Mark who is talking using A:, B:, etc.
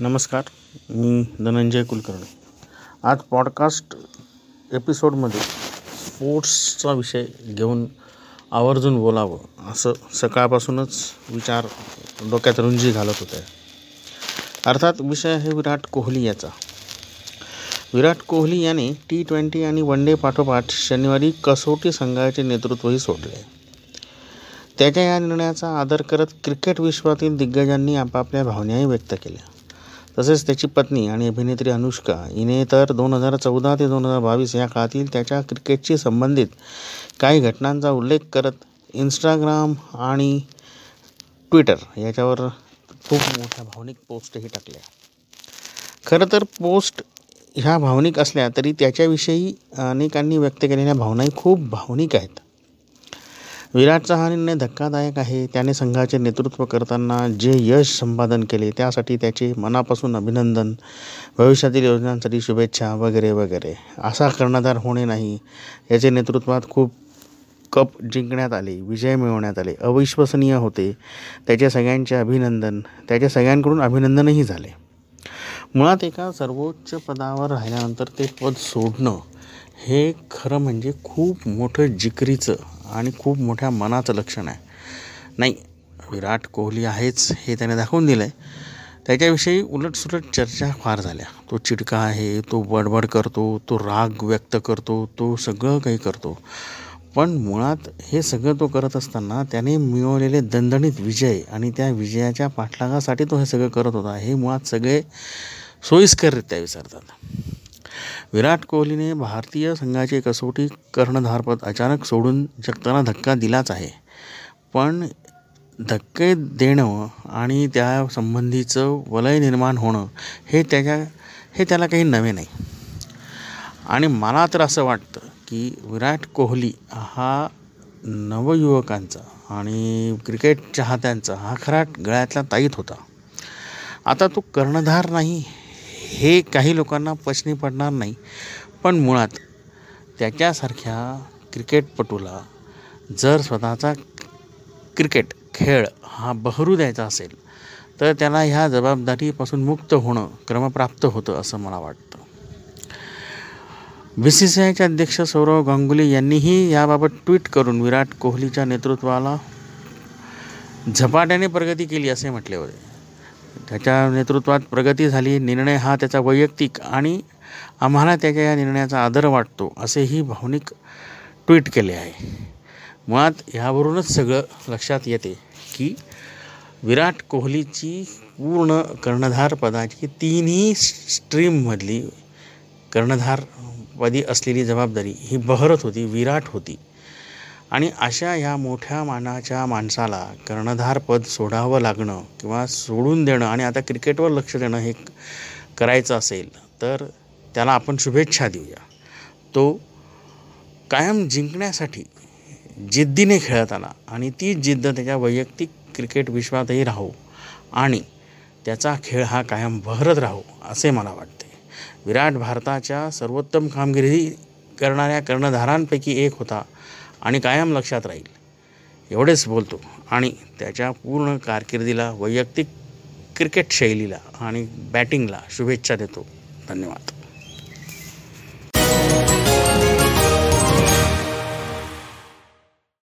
A: नमस्कार मी धनंजय कुलकर्णी. आज पॉडकास्ट एपिसोडमध्ये स्पोर्ट्सचा विषय घेऊन आवर्जून बोलावं असं सकाळपासूनच विचार डोक्यात रुंजी घालत होते. अर्थात विषय आहे विराट कोहली याचा. विराट कोहली याने टी ट्वेंटी आणि वन डे पाठोपाठ शनिवारी कसोटी संघाचे नेतृत्वही सोडले. त्याच्या या निर्णयाचा आदर करत क्रिकेट विश्वातील दिग्गजांनी आपापल्या भावनाही व्यक्त केल्या. तसेच त्याची पत्नी आणि अभिनेत्री अनुष्का हिने तर दोन हजार चौदा ते दोन हजार बावीस या काळातील त्याच्या क्रिकेटशी संबंधित काही घटनांचा उल्लेख करत इंस्टाग्राम आणि ट्विटर याच्यावर खूप मोठ्या भावनिक पोस्टही टाकल्या. खरं तर पोस्ट ह्या भावनिक असल्या तरी त्याच्याविषयी अनेकांनी व्यक्त केलेल्या भावनाही खूप भावनिक आहेत. विराटचा हा निर्णय धक्कादायक आहे. त्याने संघाचे नेतृत्व करताना जे यश संपादन केले त्यासाठी त्याचे मनापासून अभिनंदन भविष्यातील योजनांसाठी शुभेच्छा वगैरे वगैरे. असा कर्णधार होणे नाही. याचे नेतृत्वात खूप कप जिंकण्यात आले विजय मिळवण्यात आले अविश्वसनीय होते. त्याच्या सगळ्यांचे अभिनंदन त्याच्या सगळ्यांकडून अभिनंदनही झाले. मुळात एका सर्वोच्च पदावर राहिल्यानंतर ते पद सोडणं हे खरं म्हणजे खूप मोठं जिकरीचं आणि खूप मोठ्या मनाचं लक्षण आहे. नाही विराट कोहली आहेच हे त्याने दाखवून दिलं आहे त्याच्याविषयी उलटसुलट चर्चा फार झाल्या. तो चिडका आहे तो बडबड करतो तो राग व्यक्त करतो तो सगळं काही करतो. पण मुळात हे सगळं तो करत असताना त्याने मिळवलेले दणदणीत विजय आणि त्या विजयाच्या पाठलागासाठी तो हे सगळं करत होता. हे मुळात सगळे सोयीस्कररित्या विसरतात. विराट कोहलीने भारतीय संघाचे कसोटी कर्णधारपद अचानक सोडून जगताना धक्का दिलाच आहे. पण धक्के देणं आणि त्या संबंधीचं वलय निर्माण होणं हे त्याच्या हे त्याला काही नवे नाही. आणि मला तर असं वाटतं की विराट कोहली हा नवयुवकांचा आणि क्रिकेट चाहत्यांचा हा खरा गळ्यातला ताईत होता. आता तो कर्णधार नाही हे काही लोकांना पचनी पडणार नाही. पण मुळात त्याच्यासारख्या क्रिकेटपटूला जर स्वतःचा क्रिकेट खेळ हा बहरू द्यायचा असेल तर त्याला ह्या जबाबदारीपासून मुक्त होणं क्रमप्राप्त होतं असं मला वाटतं. बी सी सी आयचे अध्यक्ष सौरव गांगुली यांनीही याबाबत ट्विट करून विराट कोहलीच्या नेतृत्वाला झपाट्याने प्रगती केली असे म्हटले होते. त्याच्या नेतृत्वात प्रगती झाली. निर्णय हा त्याचा वैयक्तिक आणि आम्हाला त्याच्या या निर्णयाचा आदर वाटतो असेही भावनिक ट्विट केले आहे. मुळात ह्यावरूनच सगळं लक्षात येते की विराट कोहलीची पूर्ण कर्णधार पदाची तिन्ही स्ट्रीममधली कर्णधारपदी असलेली जबाबदारी ही बहरत होती विराट होती. आणि अशा ह्या मोठ्या मानाच्या माणसाला कर्णधारपद सोडावं लागणं किंवा सोडून देणं आणि आता क्रिकेटवर लक्ष देणं हे करायचं असेल तर त्याला आपण शुभेच्छा देऊया. तो कायम जिंकण्यासाठी जिद्दीने खेळत आला आणि ती जिद्द त्याच्या वैयक्तिक क्रिकेट विश्वातही राहो आणि त्याचा खेळ हा कायम बहरत राहो असे मला वाटते. विराट भारताच्या सर्वोत्तम कामगिरी करणाऱ्या कर्णधारांपैकी एक होता आणि कायम लक्षात राहील. एवढेच बोलतो. आणि त्याच्या पूर्ण कारकिर्दीला वैयक्तिक क्रिकेट शैलीला आणि बॅटिंगला शुभेच्छा देतो. धन्यवाद.